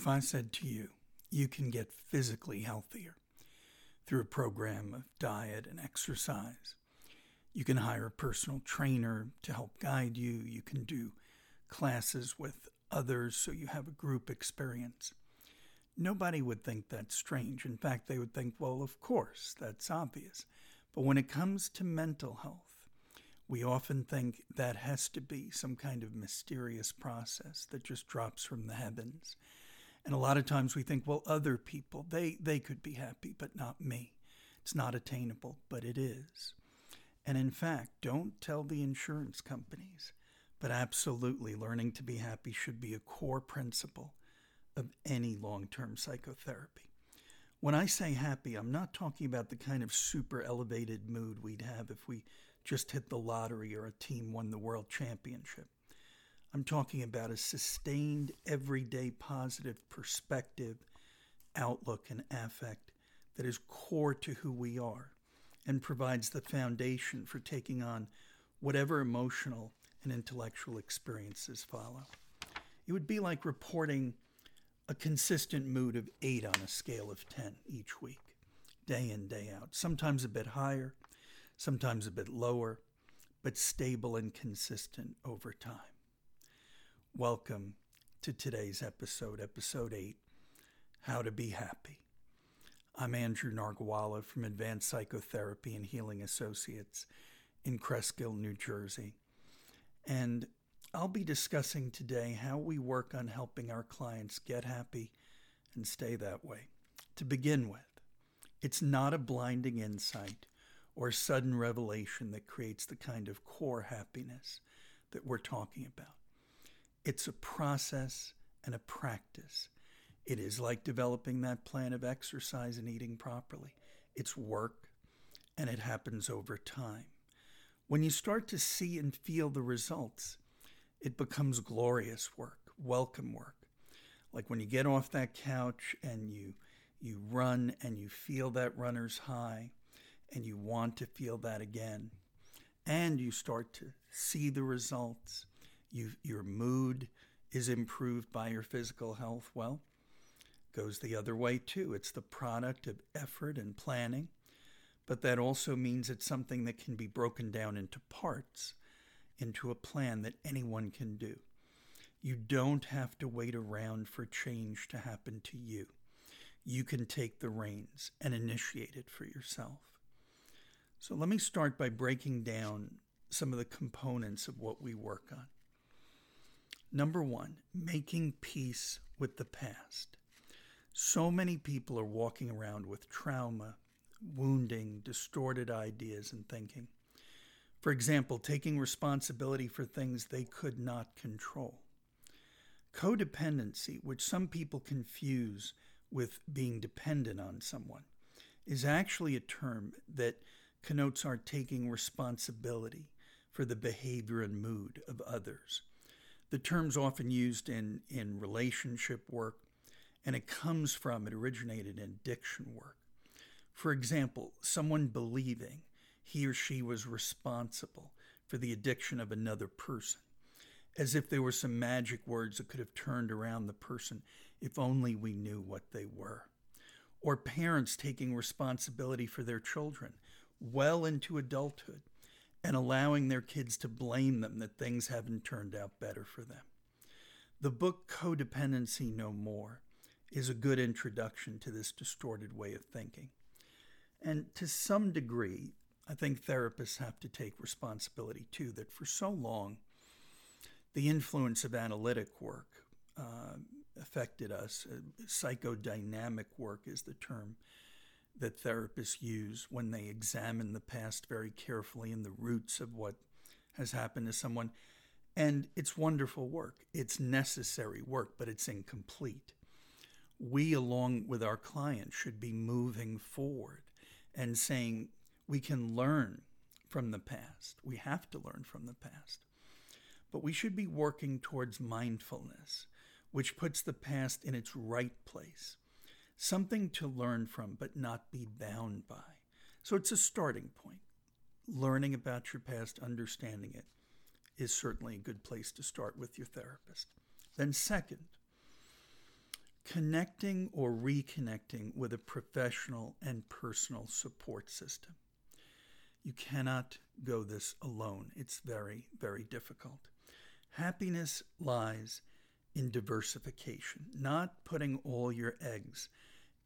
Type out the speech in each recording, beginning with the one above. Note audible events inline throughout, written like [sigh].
If I said to you, you can get physically healthier through a program of diet and exercise, you can hire a personal trainer to help guide you, you can do classes with others so you have a group experience. Nobody would think that's strange. In fact, they would think, well, of course, that's obvious. But when it comes to mental health, we often think that has to be some kind of mysterious process that just drops from the heavens. And a lot of times we think, well, other people, they, they could be happy, but not me. It's not attainable, but it is. And in fact, don't tell the insurance companies, but absolutely learning to be happy should be a core principle of any long term psychotherapy. When I say happy, I'm not talking about the kind of super elevated mood we'd have if we just hit the lottery or a team won the world championship. I'm talking about a sustained, everyday positive perspective, outlook, and affect that is core to who we are and provides the foundation for taking on whatever emotional and intellectual experiences follow. It would be like reporting a consistent mood of 8 on a scale of 10 each week, day in, day out, sometimes a bit higher, sometimes a bit lower, but stable and consistent over time. Welcome to today's episode, episode 8 How to Be Happy. I'm Andrew Nargawala from Advanced Psychotherapy and Healing Associates in Cresskill, New Jersey. And I'll be discussing today how we work on helping our clients get happy and stay that way. To begin with, it's not a blinding insight or sudden revelation that creates the kind of core happiness that we're talking about. It's a process and a practice. It is like developing that plan of exercise and eating properly. It's work and it happens over time. When you start to see and feel the results, it becomes glorious work, welcome work. Like when you get off that couch and you you run and you feel that runner's high and you want to feel that again and you start to see the results you, your mood is improved by your physical health well goes the other way too. It's the product of effort and planning but that also means it's something that can be broken down into parts into a plan that anyone can do. You don't have to wait around for change to happen to you. You can take the reins and initiate it for yourself. So let me start by breaking down some of the components of what we work on. Number one, making peace with the past. So many people are walking around with trauma, wounding, distorted ideas and thinking. For example, taking responsibility for things they could not control. Codependency, which some people confuse with being dependent on someone, is actually a term that connotes our taking responsibility for the behavior and mood of others. The term's often used in, in relationship work, and it comes from, it originated in addiction work. For example, someone believing he or she was responsible for the addiction of another person, as if there were some magic words that could have turned around the person if only we knew what they were. Or parents taking responsibility for their children well into adulthood and allowing their kids to blame them that things haven't turned out better for them. The book Codependency No More is a good introduction to this distorted way of thinking. And to some degree, I think therapists have to take responsibility too, that for so long, the influence of analytic work uh, affected us. Uh, psychodynamic work is the term that therapists use when they examine the past very carefully and the roots of what has happened to someone. And it's wonderful work. It's necessary work, but it's incomplete. We, along with our clients, should be moving forward and saying we can learn from the past. We have to learn from the past. But we should be working towards mindfulness, which puts the past in its right place something to learn from but not be bound by. So it's a starting point. Learning about your past, understanding it, is certainly a good place to start with your therapist. Then, second, connecting or reconnecting with a professional and personal support system. You cannot go this alone. It's very, very difficult. Happiness lies in diversification, not putting all your eggs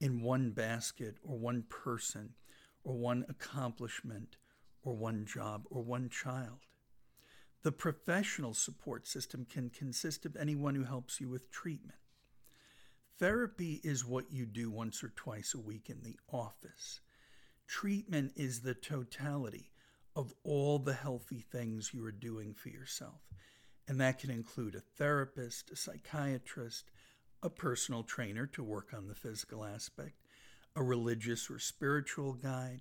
in one basket or one person or one accomplishment or one job or one child. The professional support system can consist of anyone who helps you with treatment. Therapy is what you do once or twice a week in the office. Treatment is the totality of all the healthy things you are doing for yourself. And that can include a therapist, a psychiatrist, a personal trainer to work on the physical aspect, a religious or spiritual guide,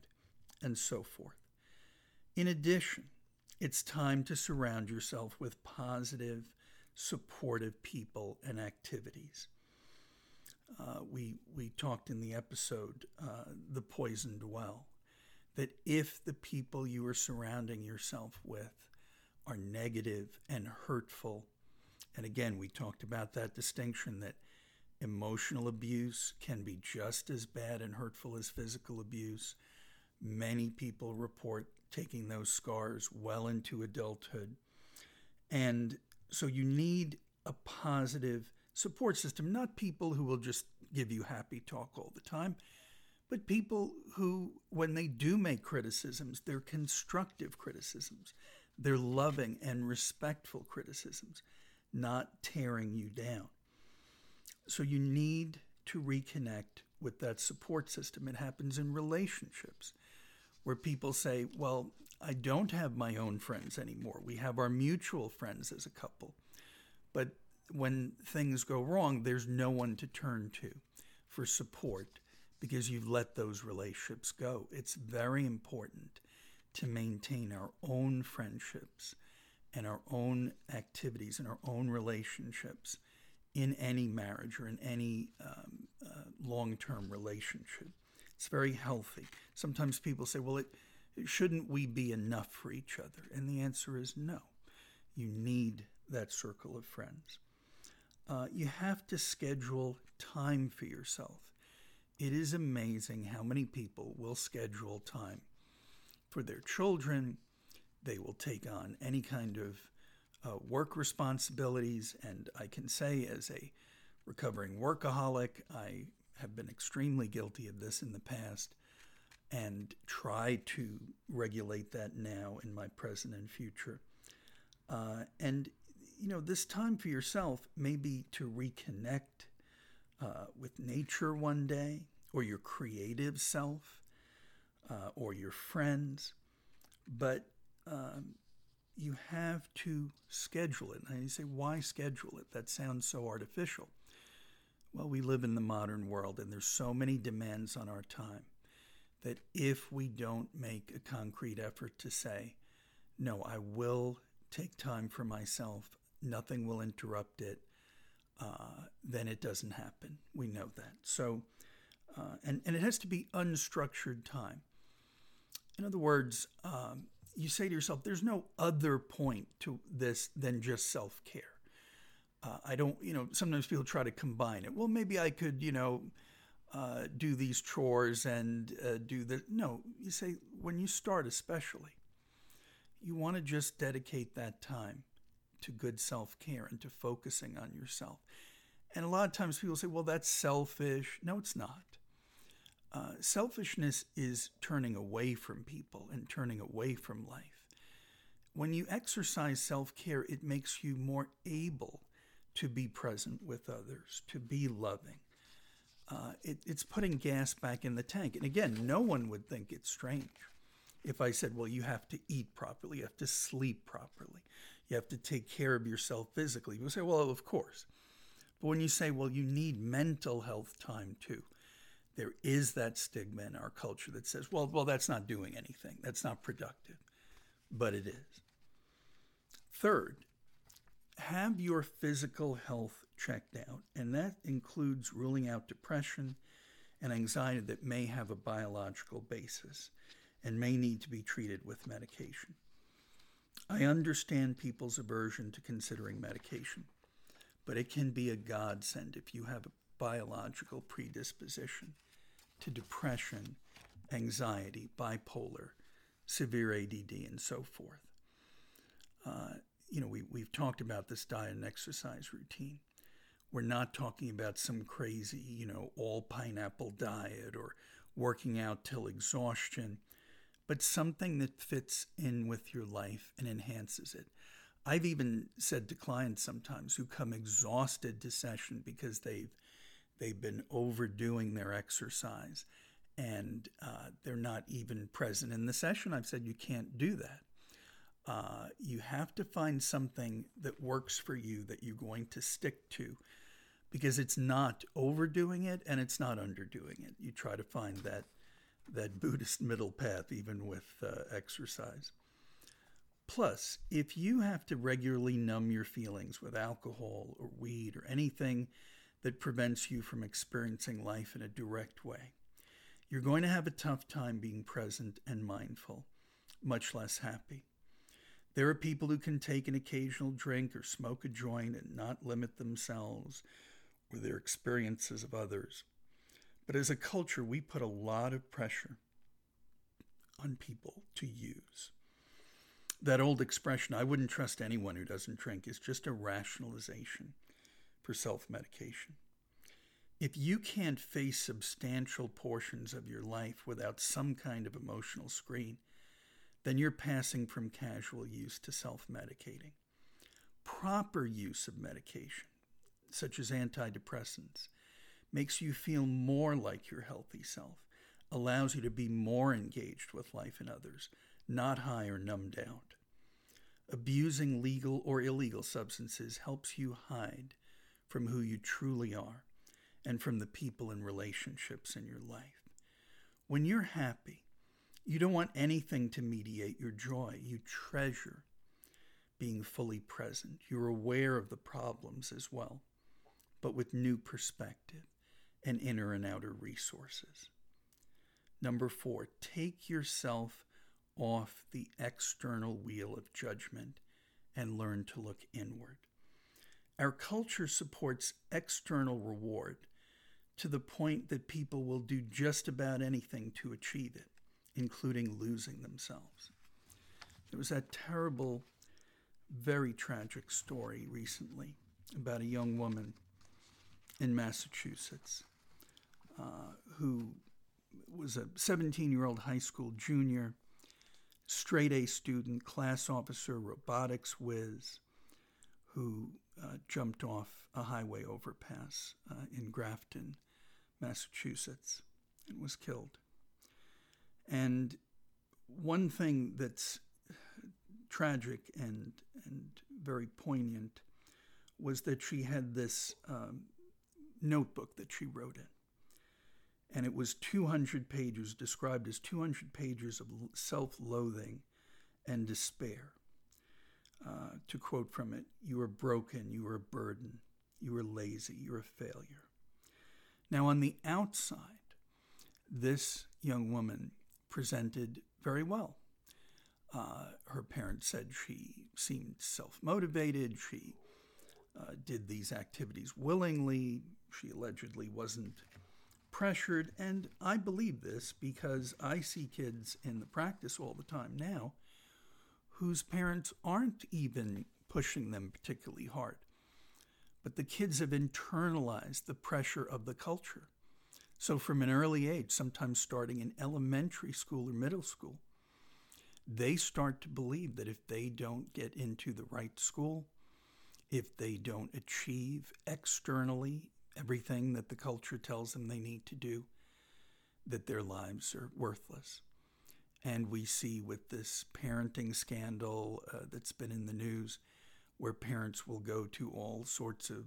and so forth. In addition, it's time to surround yourself with positive, supportive people and activities. Uh, we, we talked in the episode, uh, The Poisoned Well, that if the people you are surrounding yourself with are negative and hurtful, and again, we talked about that distinction that emotional abuse can be just as bad and hurtful as physical abuse. Many people report taking those scars well into adulthood. And so you need a positive support system, not people who will just give you happy talk all the time, but people who, when they do make criticisms, they're constructive criticisms. They're loving and respectful criticisms, not tearing you down. So you need to reconnect with that support system. It happens in relationships where people say, Well, I don't have my own friends anymore. We have our mutual friends as a couple. But when things go wrong, there's no one to turn to for support because you've let those relationships go. It's very important to maintain our own friendships and our own activities and our own relationships in any marriage or in any um, uh, long term relationship. It's very healthy. Sometimes people say, well, it, shouldn't we be enough for each other? And the answer is no. You need that circle of friends. Uh, you have to schedule time for yourself. It is amazing how many people will schedule time for their children. They will take on any kind of uh, work responsibilities. And I can say, as a recovering workaholic, I have been extremely guilty of this in the past and try to regulate that now in my present and future. Uh, and, you know, this time for yourself may be to reconnect uh, with nature one day, or your creative self, uh, or your friends. But um, you have to schedule it. And you say, why schedule it? That sounds so artificial. Well, we live in the modern world and there's so many demands on our time that if we don't make a concrete effort to say, no, I will take time for myself, nothing will interrupt it, uh, then it doesn't happen. We know that. So, uh, and, and it has to be unstructured time. In other words, um, you say to yourself, there's no other point to this than just self care. Uh, I don't, you know, sometimes people try to combine it. Well, maybe I could, you know, uh, do these chores and uh, do the. No, you say when you start, especially, you want to just dedicate that time to good self care and to focusing on yourself. And a lot of times people say, well, that's selfish. No, it's not. Uh, selfishness is turning away from people and turning away from life. When you exercise self care, it makes you more able to be present with others, to be loving. Uh, it, it's putting gas back in the tank. And again, no one would think it's strange if I said, well, you have to eat properly, you have to sleep properly, you have to take care of yourself physically. People say, well, of course. But when you say, well, you need mental health time too, there is that stigma in our culture that says, well, well, that's not doing anything, that's not productive. But it is. Third, have your physical health checked out, and that includes ruling out depression and anxiety that may have a biological basis and may need to be treated with medication. I understand people's aversion to considering medication, but it can be a godsend if you have biological predisposition to depression, anxiety, bipolar, severe ADD, and so forth. Uh, you know, we, we've talked about this diet and exercise routine. We're not talking about some crazy, you know, all pineapple diet or working out till exhaustion, but something that fits in with your life and enhances it. I've even said to clients sometimes who come exhausted to session because they've they've been overdoing their exercise and uh, they're not even present in the session. I've said you can't do that. Uh, you have to find something that works for you that you're going to stick to because it's not overdoing it and it's not underdoing it. You try to find that that [laughs] Buddhist middle path even with uh, exercise. Plus, if you have to regularly numb your feelings with alcohol or weed or anything that prevents you from experiencing life in a direct way, you're going to have a tough time being present and mindful, much less happy. There are people who can take an occasional drink or smoke a joint and not limit themselves or their experiences of others. But as a culture, we put a lot of pressure on people to use. That old expression, I wouldn't trust anyone who doesn't drink, is just a rationalization for self medication. If you can't face substantial portions of your life without some kind of emotional screen, then you're passing from casual use to self medicating. Proper use of medication, such as antidepressants, makes you feel more like your healthy self, allows you to be more engaged with life and others, not high or numbed out. Abusing legal or illegal substances helps you hide from who you truly are and from the people and relationships in your life. When you're happy, you don't want anything to mediate your joy. You treasure being fully present. You're aware of the problems as well, but with new perspective and inner and outer resources. Number four, take yourself off the external wheel of judgment and learn to look inward. Our culture supports external reward to the point that people will do just about anything to achieve it including losing themselves. There was that terrible, very tragic story recently about a young woman in Massachusetts uh, who was a 17 year old high school junior, straight A student, class officer, robotics whiz, who uh, jumped off a highway overpass uh, in Grafton, Massachusetts, and was killed. And one thing that's tragic and and very poignant was that she had this um, notebook that she wrote in, and it was 200 pages, described as 200 pages of self-loathing and despair. Uh, to quote from it, "You are broken. You are a burden. You are lazy. You're a failure." Now, on the outside, this young woman presented very well. Uh, her parents said she seemed self motivated. She uh, did these activities willingly. She allegedly wasn't pressured. And I believe this because I see kids in the practice all the time now whose parents aren't even pushing them particularly hard. But the kids have internalized the pressure of the culture. So, from an early age, sometimes starting in elementary school or middle school, they start to believe that if they don't get into the right school, if they don't achieve externally everything that the culture tells them they need to do, that their lives are worthless. And we see with this parenting scandal uh, that's been in the news, where parents will go to all sorts of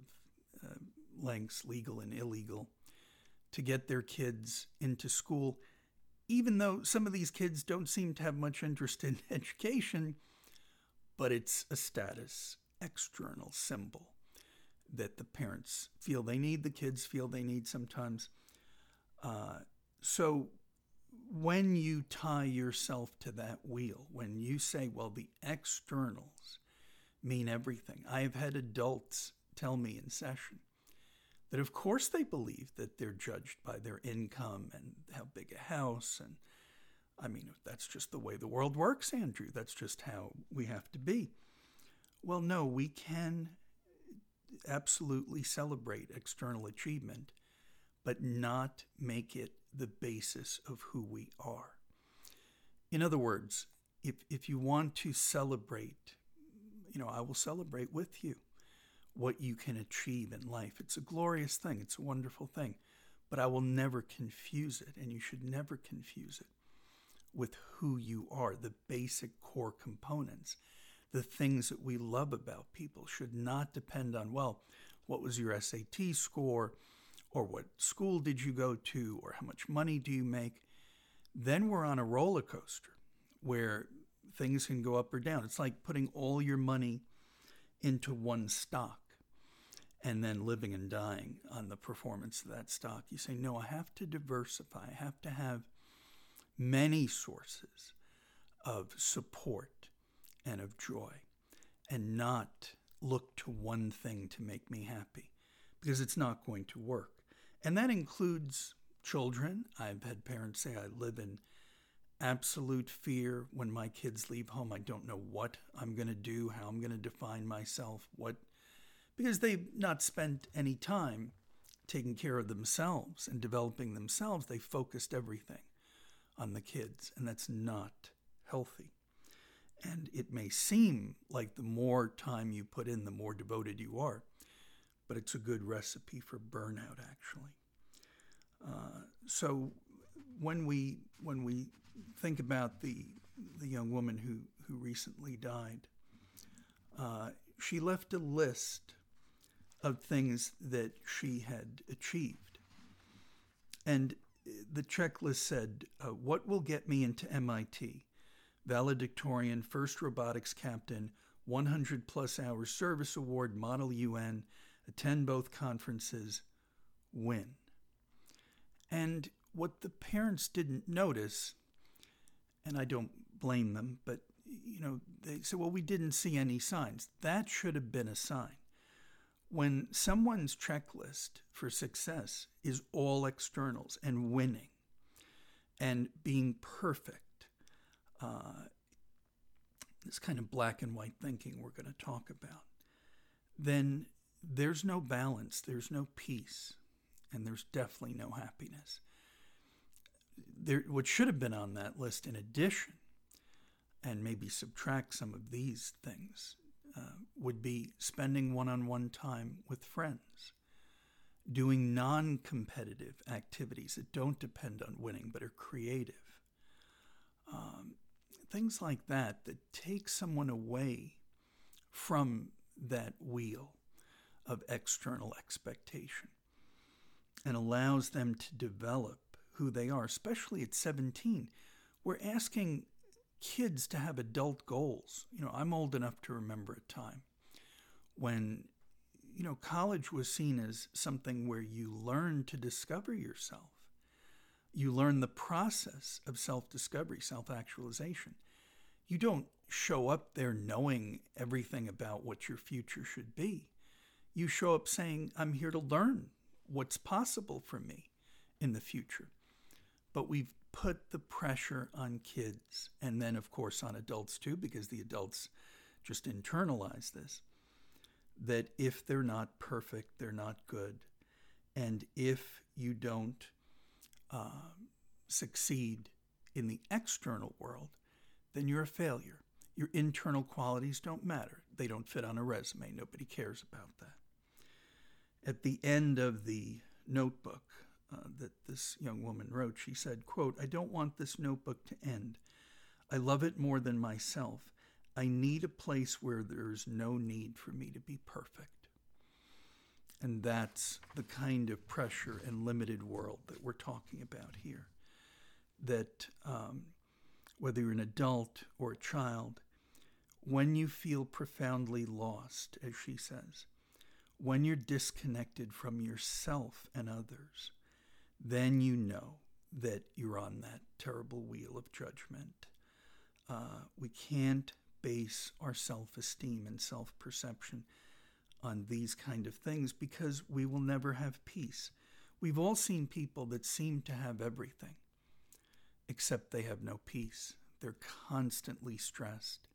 uh, lengths, legal and illegal, to get their kids into school, even though some of these kids don't seem to have much interest in [laughs] education, but it's a status external symbol that the parents feel they need, the kids feel they need sometimes. Uh, so when you tie yourself to that wheel, when you say, well, the externals mean everything, I have had adults tell me in session that of course they believe that they're judged by their income and how big a house and I mean that's just the way the world works Andrew. That's just how we have to be. Well no we can absolutely celebrate external achievement but not make it the basis of who we are in other words if if you want to celebrate you know I will celebrate with you what you can achieve in life. It's a glorious thing, it's a wonderful thing, but I will never confuse it, and you should never confuse it with who you are. The basic core components, the things that we love about people, should not depend on, well, what was your SAT score, or what school did you go to, or how much money do you make. Then we're on a roller coaster where things can go up or down. It's like putting all your money into one stock and then living and dying on the performance of that stock. You say, no, I have to diversify. I have to have many sources of support and of joy and not look to one thing to make me happy because it's not going to work. And that includes children. I've had parents say, I live in absolute fear when my kids leave home. I don't know what I'm going to do, how I'm going to define myself, what because they've not spent any time taking care of themselves and developing themselves. They focused everything on the kids, and that's not healthy. And it may seem like the more time you put in, the more devoted you are, but it's a good recipe for burnout, actually. Uh, so when we when we think about the the young woman who who recently died, uh, she left a list of things that she had achieved. And the checklist said, uh, What will get me into MIT? Valedictorian, first robotics captain, 100 plus hours service award, model UN, attend both conferences, win. And what the parents didn't notice, and I don't blame them, but you know, they said, well, we didn't see any signs. That should have been a sign when someone's checklist for success is all externals and winning and being perfect, uh, this kind of black and white thinking we're going to talk about, then there's no balance, there's no peace, and there's definitely no happiness. There, what should have been on that list in addition, and maybe subtract some of these things, uh, would be spending one on one time with friends, doing non competitive activities that don't depend on winning but are creative. Um, things like that that take someone away from that wheel of external expectation and allows them to develop who they are, especially at 17. We're asking kids to have adult goals. You know, I'm old enough to remember a time when, you know, college was seen as something where you learn to discover yourself. You learn the process of self discovery, self actualization. You don't show up there knowing everything about what your future should be. You show up saying, I'm here to learn what's possible for me in the future. But we've put the pressure on kids and then, of course, on adults too, because the adults just internalize this that if they're not perfect, they're not good. And if you don't uh, succeed in the external world, then you're a failure. Your internal qualities don't matter. They don't fit on a resume. Nobody cares about that. At the end of the notebook, uh, that this young woman wrote. She said, quote, I don't want this notebook to end. I love it more than myself. I need a place where there's no need for me to be perfect. And that's the kind of pressure and limited world that we're talking about here. That um, whether you're an adult or a child, when you feel profoundly lost, as she says, when you're disconnected from yourself and others, then you know that you're on that terrible wheel of judgment. Uh, we can't base our self esteem and self perception on these kind of things because we will never have peace. We've all seen people that seem to have everything, except they have no peace. They're constantly stressed,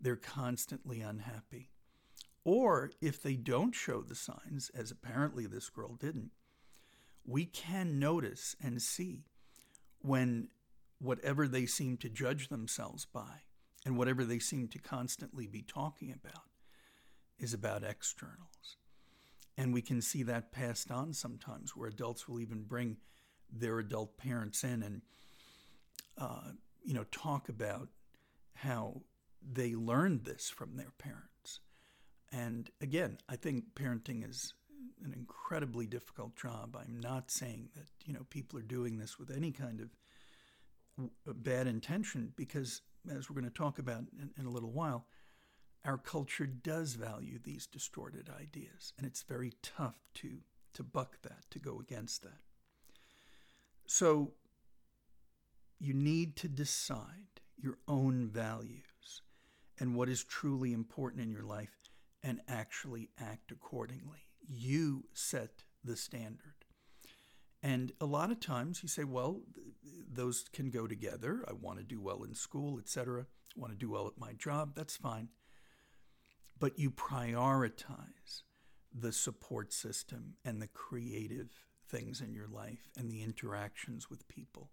they're constantly unhappy. Or if they don't show the signs, as apparently this girl didn't, we can notice and see when whatever they seem to judge themselves by and whatever they seem to constantly be talking about is about externals. And we can see that passed on sometimes, where adults will even bring their adult parents in and, uh, you know, talk about how they learned this from their parents. And again, I think parenting is an incredibly difficult job. I'm not saying that, you know, people are doing this with any kind of uh, bad intention because, as we're going to talk about in, in a little while, our culture does value these distorted ideas, and it's very tough to, to buck that, to go against that. So, you need to decide your own values and what is truly important in your life and actually act accordingly. You set the standard. And a lot of times you say, well, th- those can go together. I want to do well in school, etc. I want to do well at my job. That's fine but you prioritize the support system and the creative things in your life and the interactions with people.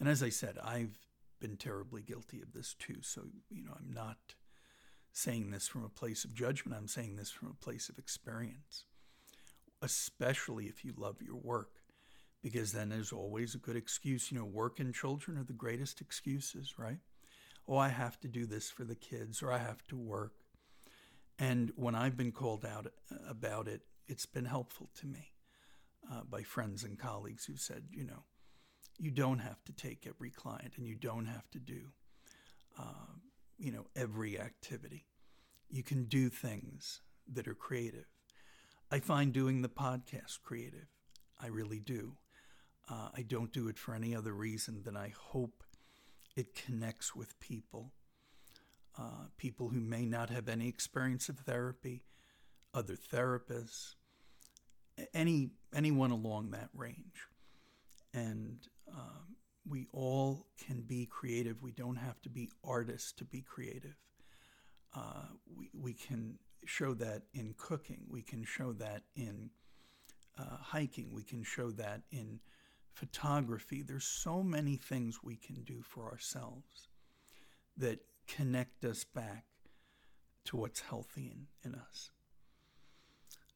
And as I said, I've been terribly guilty of this too. So, you know, I'm not saying this from a place of judgment, I'm saying this from a place of experience, especially if you love your work, because then there's always a good excuse. You know, work and children are the greatest excuses, right? Oh, I have to do this for the kids, or I have to work. And when I've been called out uh, about it, it's been helpful to me uh, by friends and colleagues who said, you know, you don't have to take every client and you don't have to do, uh, you know, every activity. You can do things that are creative. I find doing the podcast creative. I really do. Uh, I don't do it for any other reason than I hope it connects with people uh, people who may not have any experience of therapy, other therapists, any anyone along that range, and um, we all can be creative. We don't have to be artists to be creative. Uh, we we can show that in cooking. We can show that in uh, hiking. We can show that in photography. There's so many things we can do for ourselves that connect us back to what's healthy in, in us.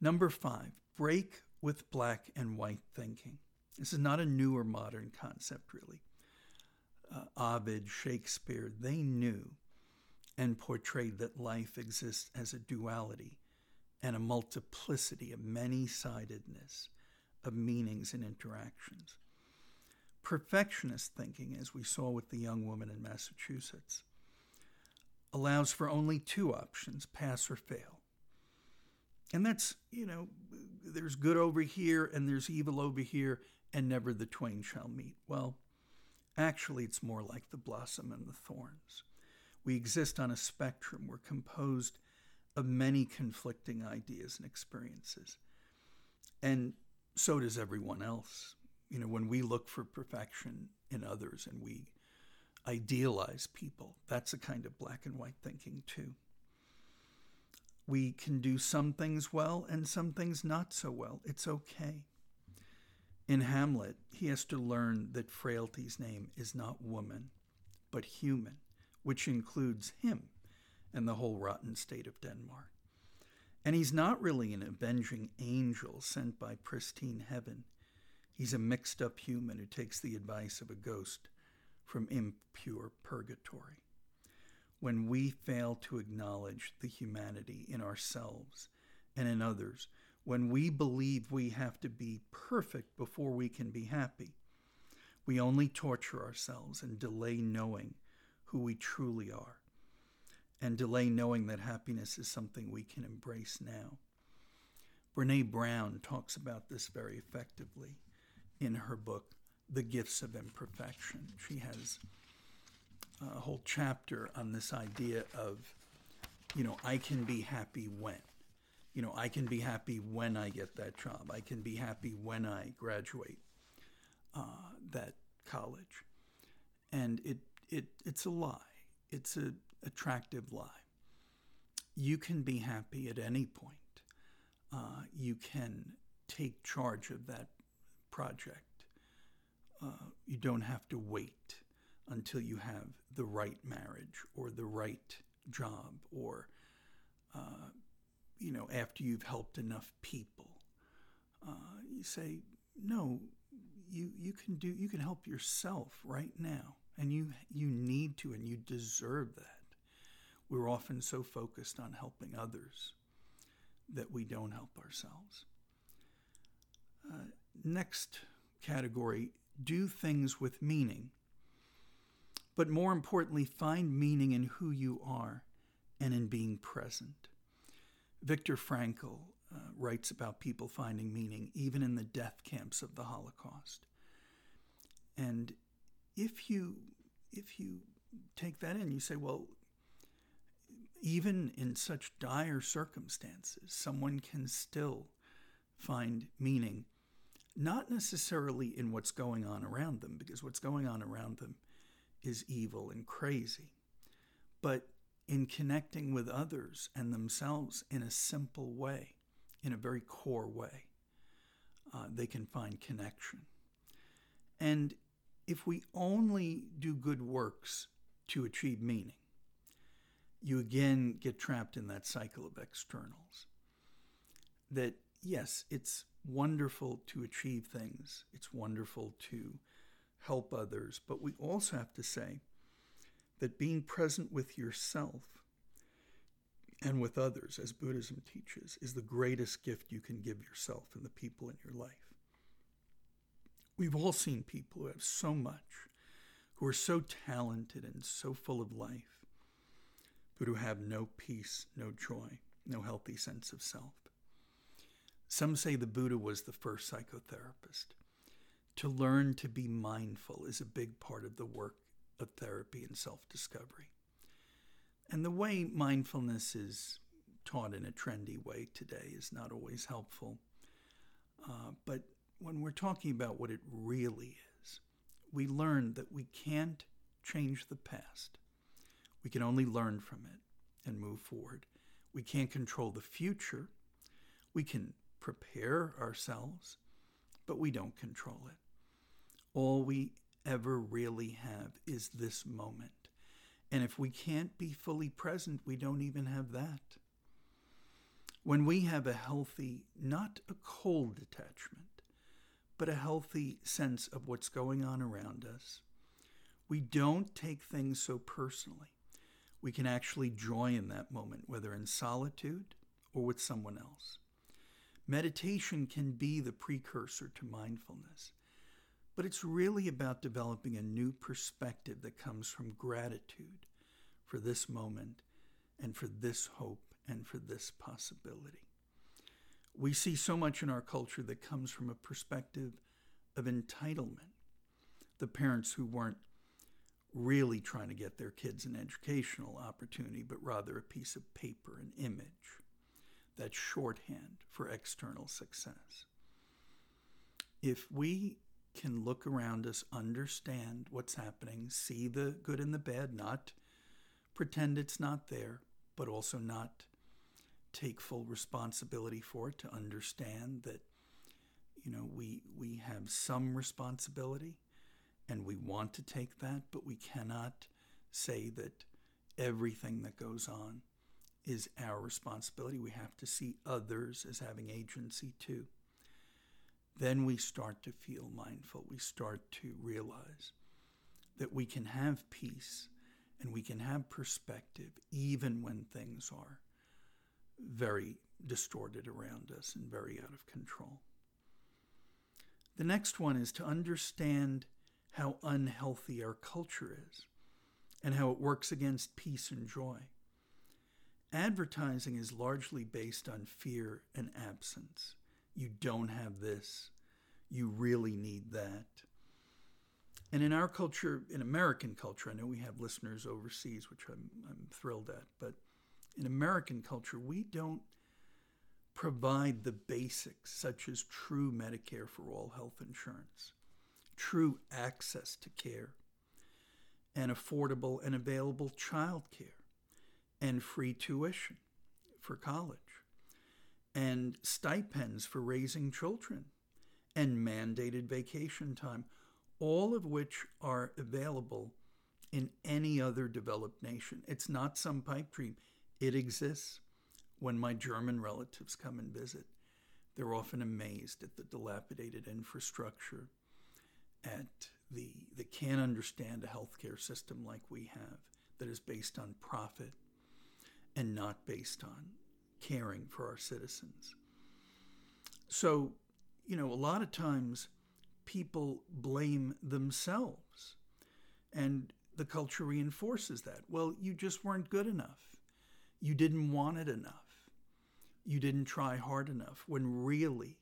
Number five, break with black and white thinking. This is not a new or modern concept, really. Uh, Ovid, Shakespeare, they knew and portrayed that life exists as a duality and a multiplicity, a many sidedness of meanings and interactions. Perfectionist thinking, as we saw with the young woman in Massachusetts, allows for only two options pass or fail. And that's, you know, there's good over here and there's evil over here, and never the twain shall meet. Well, actually, it's more like the blossom and the thorns. We exist on a spectrum. We're composed of many conflicting ideas and experiences. And so does everyone else. You know, when we look for perfection in others and we idealize people. That's a kind of black and white thinking, too. We can do some things well and some things not so well. It's okay. In Hamlet, he has to learn that frailty's name is not woman, but human, which includes him and the whole rotten state of Denmark. And he's not really an avenging angel sent by pristine heaven. He's a mixed up human who takes the advice of a ghost from impure purgatory. When we fail to acknowledge the humanity in ourselves and in others, when we believe we have to be perfect before we can be happy, we only torture ourselves and delay knowing who we truly are, and delay knowing that happiness is something we can embrace now. Brene Brown talks about this very effectively in her book, the gifts of imperfection. She has a whole chapter on this idea of, you know, I can be happy when. You know, I can be happy when I get that job. I can be happy when I graduate uh, that college. And it, it, it's a lie. It's a attractive lie. You can be happy at any point. Uh, you can take charge of that project. Uh, you don't have to wait until you have the right marriage or the right job or, uh, you know, after you've helped enough people. Uh, you say, no, you, you can do, you can help yourself right now. And you, you need to, and you deserve that. We're often so focused on helping others that we don't help ourselves. Uh, next category do things with meaning. But more importantly, find meaning in who you are and in being present. Viktor Frankl uh, writes about people finding meaning even in the death camps of the Holocaust. And if you if you take that in, you say, well, even in such dire circumstances, someone can still find meaning not necessarily in what's going on around them, because what's going on around them is evil and crazy, but in connecting with others and themselves in a simple way, in a very core way, uh, they can find connection. And if we only do good works to achieve meaning, you again get trapped in that cycle of externals. That, yes, it's wonderful to achieve things, it's wonderful to help others, but we also have to say that being present with yourself and with others, as Buddhism teaches, is the greatest gift you can give yourself and the people in your life. We've all seen people who have so much, who are so talented and so full of life, but who have no peace, no joy, no healthy sense of self. Some say the Buddha was the first psychotherapist. To learn to be mindful is a big part of the work of therapy and self discovery. And the way mindfulness is taught in a trendy way today is not always helpful. Uh, but when we're talking about what it really is, we learn that we can't change the past. We can only learn from it and move forward. We can't control the future. We can prepare ourselves, but we don't control it. All we ever really have is this moment. And if we can't be fully present, we don't even have that. When we have a healthy, not a cold detachment, but a healthy sense of what's going on around us, we don't take things so personally. We can actually joy in that moment, whether in solitude or with someone else. Meditation can be the precursor to mindfulness, but it's really about developing a new perspective that comes from gratitude for this moment and for this hope and for this possibility. We see so much in our culture that comes from a perspective of entitlement. The parents who weren't really trying to get their kids an educational opportunity, but rather a piece of paper, an image that's shorthand for external success. If we can look around us, understand what's happening, see the good and the bad, not pretend it's not there, but also not take full responsibility for it, to understand that you know we we have some responsibility and we want to take that, but we cannot say that everything that goes on is our responsibility. We have to see others as having agency too. Then we start to feel mindful. We start to realize that we can have peace and we can have perspective even when things are very distorted around us and very out of control. The next one is to understand how unhealthy our culture is and how it works against peace and joy. Advertising is largely based on fear and absence. You don't have this. You really need that. And in our culture, in American culture, I know we have listeners overseas, which I'm, I'm thrilled at, but in American culture, we don't provide the basics, such as true Medicare for all health insurance, true access to care, and affordable and available child care, and free tuition for college, and stipends for raising children, and mandated vacation time, all of which are available in any other developed nation. It's not some pipe dream, it exists. When my German relatives come and visit, they're often amazed at the dilapidated infrastructure, at the they can't understand a healthcare system like we have that is based on profit and not based on caring for our citizens. So, you know, a lot of times people blame themselves and the culture reinforces that. Well, you just weren't good enough. You didn't want it enough. You didn't try hard enough. When really,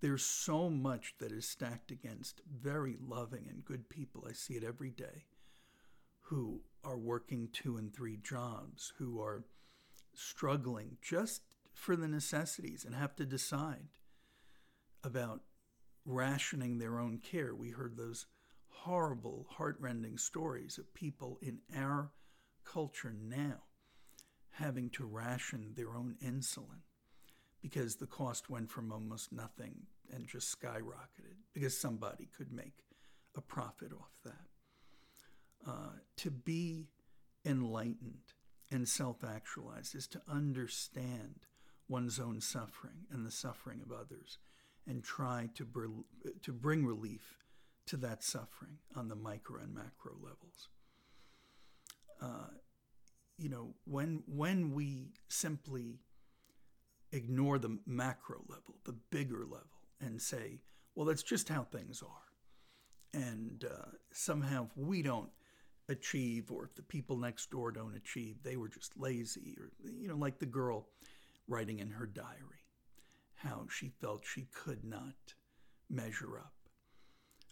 there's so much that is stacked against very loving and good people. I see it every day who are working two and three jobs, who are struggling just for the necessities and have to decide about rationing their own care. We heard those horrible, heartrending stories of people in our culture now having to ration their own insulin because the cost went from almost nothing and just skyrocketed because somebody could make a profit off that. Uh, to be enlightened and self actualized is to understand one's own suffering and the suffering of others and try to, br- to bring relief to that suffering on the micro and macro levels. Uh, you know, when when we simply ignore the macro level, the bigger level, and say, well, that's just how things are. And uh, somehow, we don't achieve, or if the people next door don't achieve, they were just lazy, or, you know, like the girl writing in her diary, how she felt she could not measure up.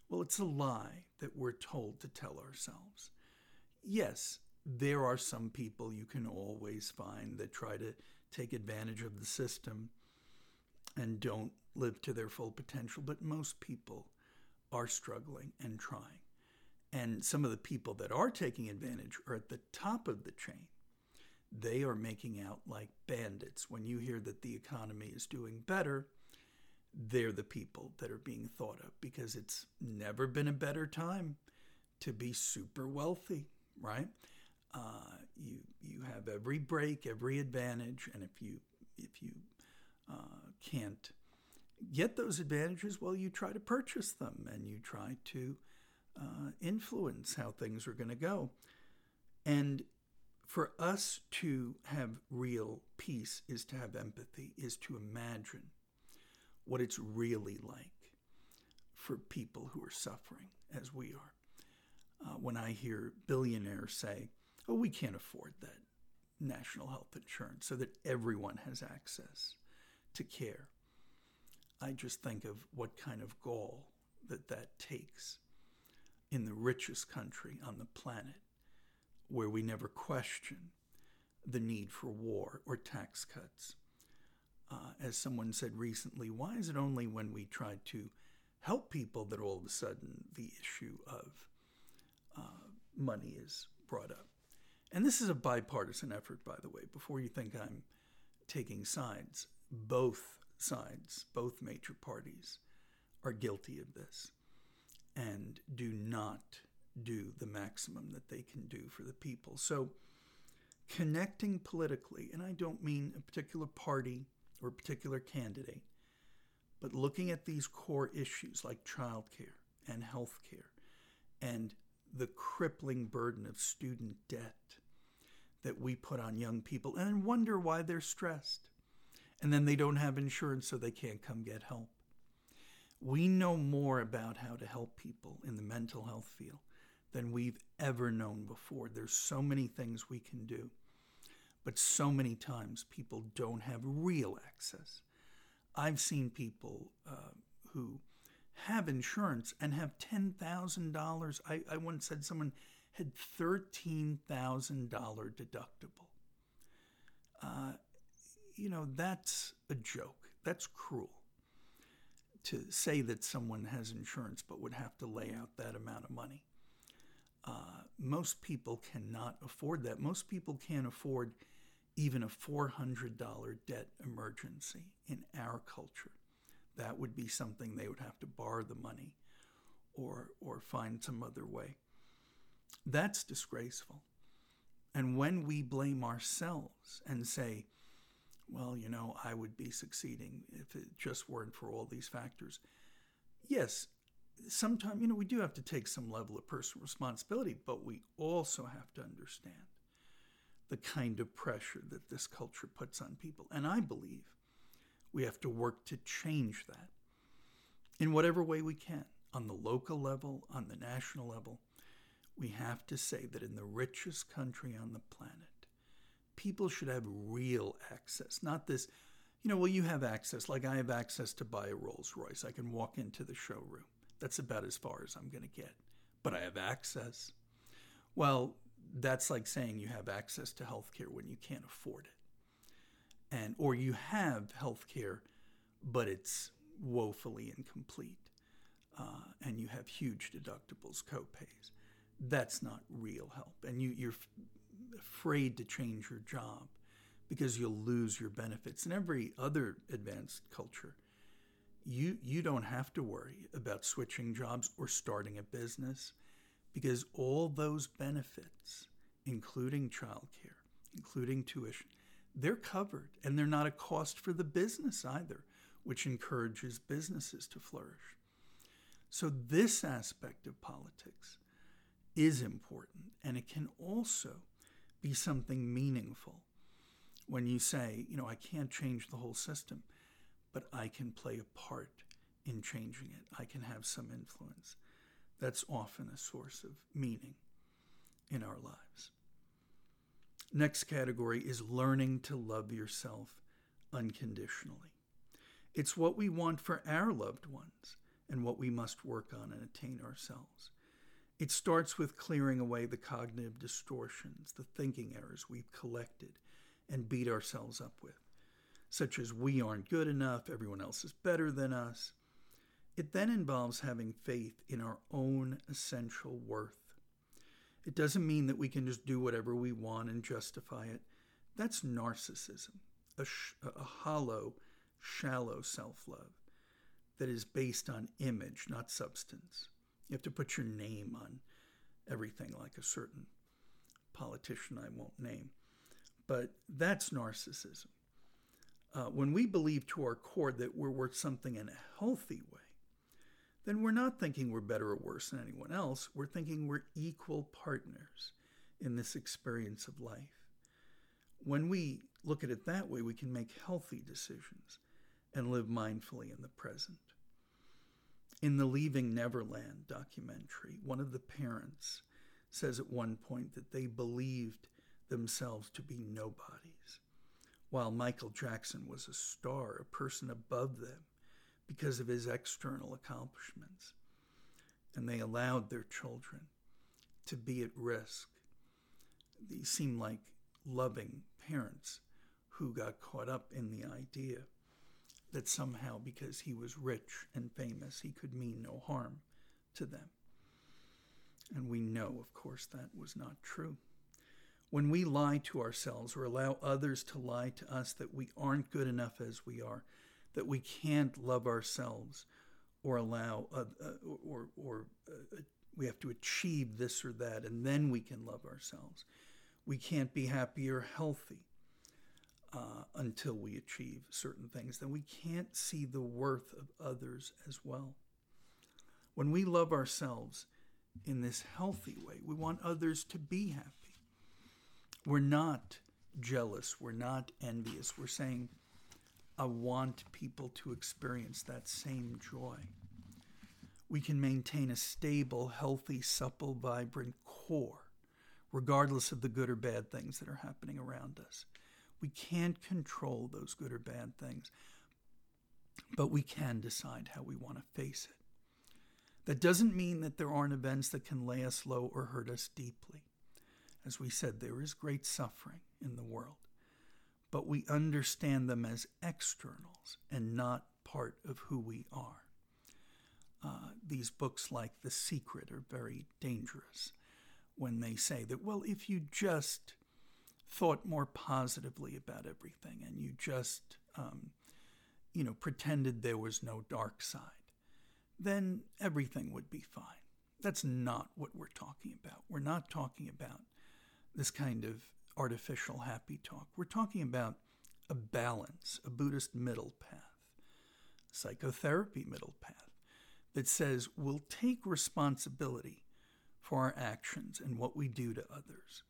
Well, it's a lie that we're told to tell ourselves. Yes, there are some people you can always find that try to take advantage of the system and don't live to their full potential, but most people are struggling and trying. And some of the people that are taking advantage are at the top of the chain. They are making out like bandits. When you hear that the economy is doing better, they're the people that are being thought of because it's never been a better time to be super wealthy, right? Uh, you you have every break, every advantage, and if you if you uh, can't get those advantages, well, you try to purchase them and you try to uh, influence how things are going to go. And for us to have real peace is to have empathy, is to imagine what it's really like for people who are suffering as we are. Uh, when I hear billionaires say, oh, we can't afford that national health insurance so that everyone has access to care. I just think of what kind of gall that that takes in the richest country on the planet where we never question the need for war or tax cuts. Uh, as someone said recently, why is it only when we try to help people that all of a sudden the issue of uh, money is brought up? And this is a bipartisan effort, by the way, before you think I'm taking sides. Both sides, both major parties, are guilty of this and do not do the maximum that they can do for the people. So, connecting politically, and I don't mean a particular party or a particular candidate, but looking at these core issues like childcare and healthcare and the crippling burden of student debt that we put on young people and wonder why they're stressed. And then they don't have insurance, so they can't come get help. We know more about how to help people in the mental health field than we've ever known before. There's so many things we can do, but so many times people don't have real access. I've seen people uh, who have insurance and have $10,000. I, I once said someone had $13,000 deductible. Uh, you know, that's a joke. That's cruel. To say that someone has insurance but would have to lay out that amount of money. Uh, most people cannot afford that. Most people can't afford even a $400 debt emergency in our culture. That would be something they would have to borrow the money or, or find some other way. That's disgraceful. And when we blame ourselves and say, well, you know, I would be succeeding if it just weren't for all these factors. Yes, sometimes, you know, we do have to take some level of personal responsibility, but we also have to understand the kind of pressure that this culture puts on people. And I believe we have to work to change that in whatever way we can, on the local level, on the national level. We have to say that in the richest country on the planet, people should have real access, not this, you know, well, you have access, like I have access to buy a Rolls Royce. I can walk into the showroom. That's about as far as I'm going to get. But I have access. Well, that's like saying you have access to health care when you can't afford it. And or you have health care, but it's woefully incomplete. Uh, and you have huge deductibles, copays. That's not real help. And you, you're afraid to change your job because you'll lose your benefits. In every other advanced culture, you you don't have to worry about switching jobs or starting a business because all those benefits including childcare including tuition they're covered and they're not a cost for the business either which encourages businesses to flourish so this aspect of politics is important and it can also be something meaningful when you say you know I can't change the whole system but I can play a part in changing it. I can have some influence. That's often a source of meaning in our lives. Next category is learning to love yourself unconditionally. It's what we want for our loved ones and what we must work on and attain ourselves. It starts with clearing away the cognitive distortions, the thinking errors we've collected and beat ourselves up with such as we aren't good enough, everyone else is better than us. It then involves having faith in our own essential worth. It doesn't mean that we can just do whatever we want and justify it. That's narcissism, a, sh- a hollow, shallow self love that is based on image, not substance. You have to put your name on everything, like a certain politician I won't name. But that's narcissism uh, when we believe to our core that we're worth something in a healthy way, then we're not thinking we're better or worse than anyone else. We're thinking we're equal partners in this experience of life. When we look at it that way, we can make healthy decisions and live mindfully in the present. In the Leaving Neverland documentary, one of the parents says at one point that they believed themselves to be nobodies while Michael Jackson was a star, a person above them because of his external accomplishments. And they allowed their children to be at risk. These seem like loving parents who got caught up in the idea that somehow because he was rich and famous, he could mean no harm to them. And we know, of course, that was not true. When we lie to ourselves or allow others to lie to us that we aren't good enough as we are, that we can't love ourselves or allow, uh, uh, or, or uh, we have to achieve this or that, and then we can love ourselves. We can't be happy or healthy uh, until we achieve certain things. Then we can't see the worth of others as well. When we love ourselves in this healthy way, we want others to be happy. We're not jealous. We're not envious. We're saying, I want people to experience that same joy. We can maintain a stable, healthy, supple, vibrant core, regardless of the good or bad things that are happening around us. We can't control those good or bad things, but we can decide how we want to face it. That doesn't mean that there aren't events that can lay us low or hurt us deeply. As we said, there is great suffering in the world. but we understand them as externals and not part of who we are. Uh, these books, like The Secret, are very dangerous when they say that, well, if you just thought more positively about everything and you just, um, you know, pretended there was no dark side, then everything would be fine. That's not what we're talking about. We're not talking about this kind of artificial happy talk. We're talking about a balance, a Buddhist middle path, psychotherapy middle path that says we'll take responsibility for our actions and what we do to others,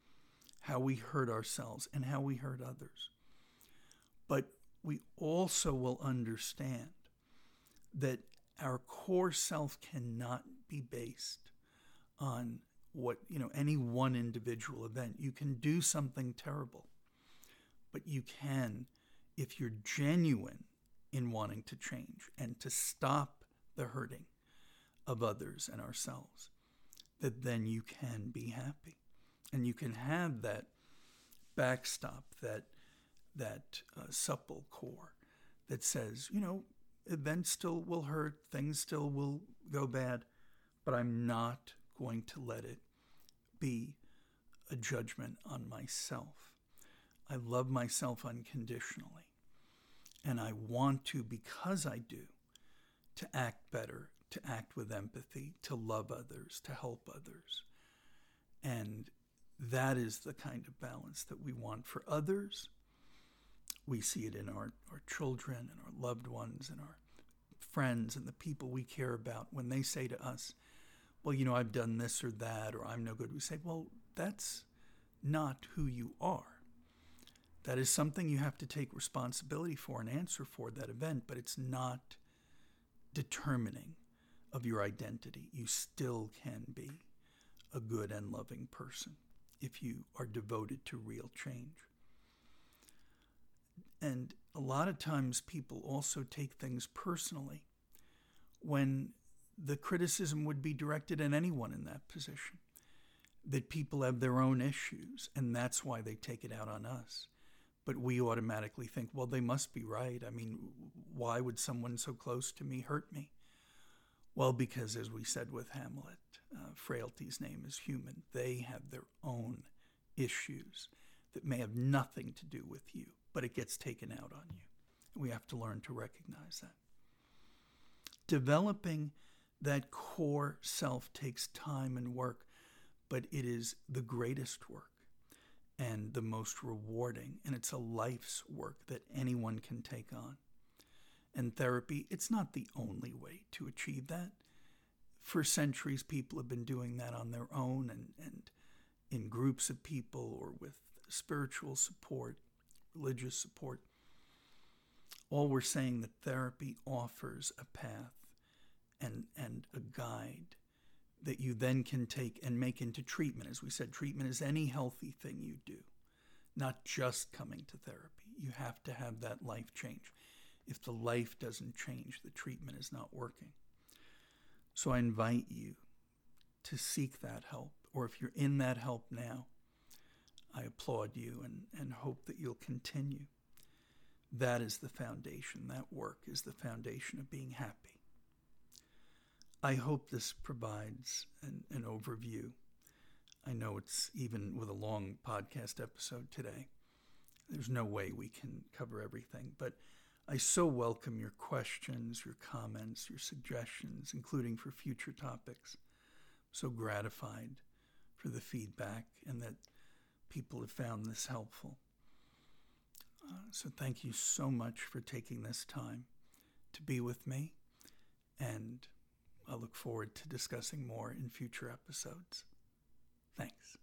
how we hurt ourselves and how we hurt others. But we also will understand that our core self cannot be based on what, you know, any one individual event. You can do something terrible, but you can, if you're genuine in wanting to change and to stop the hurting of others and ourselves, that then you can be happy and you can have that backstop, that that uh, supple core that says, you know, events still will hurt, things still will go bad, but I'm not going to let it be a judgment on myself. I love myself unconditionally. And I want to, because I do, to act better, to act with empathy, to love others, to help others. That is the kind of balance that we want for others. We see it in our, our children and our loved ones and our friends and the people we care about when they say to us, well, you know, I've done this or that, or I'm no good. We say, well, that's not who you are. That is something you have to take responsibility for and answer for that event, but it's not determining of your identity. You still can be a good and loving person if you are devoted to real change. And a lot of times people also take things personally when the criticism would be directed at anyone in that position. That people have their own issues, and that's why they take it out on us. But we automatically think, well, they must be right. I mean, why would someone so close to me hurt me? Well, because as we said with Hamlet, uh, frailty's name is human. They have their own issues that may have nothing to do with you, but it gets taken out on you. We have to learn to recognize that. Developing that core self takes time and work, but it is the greatest work and the most rewarding, and it's a life's work that anyone can take on. And therapy, it's not the only way to achieve that. For centuries, people have been doing that on their own and, and in groups of people or with spiritual support, religious support. All we're saying that therapy offers a path and, and a guide that you then can take and make into treatment. As we said, treatment is any healthy thing you do, not just coming to therapy. You have to have that life change. If the life doesn't change, the treatment is not working. So I invite you to seek that help, or if you're in that help now, I applaud you and, and hope that you'll continue. That is the foundation. That work is the foundation of being happy. I hope this provides an, an overview. I know it's even with a long podcast episode today. There's no way we can cover everything, but I so welcome your questions, your comments, your suggestions, including for future topics. I'm so gratified for the feedback and that people have found this helpful. Uh, so, thank you so much for taking this time to be with me and I look forward to discussing more in future episodes. Thanks.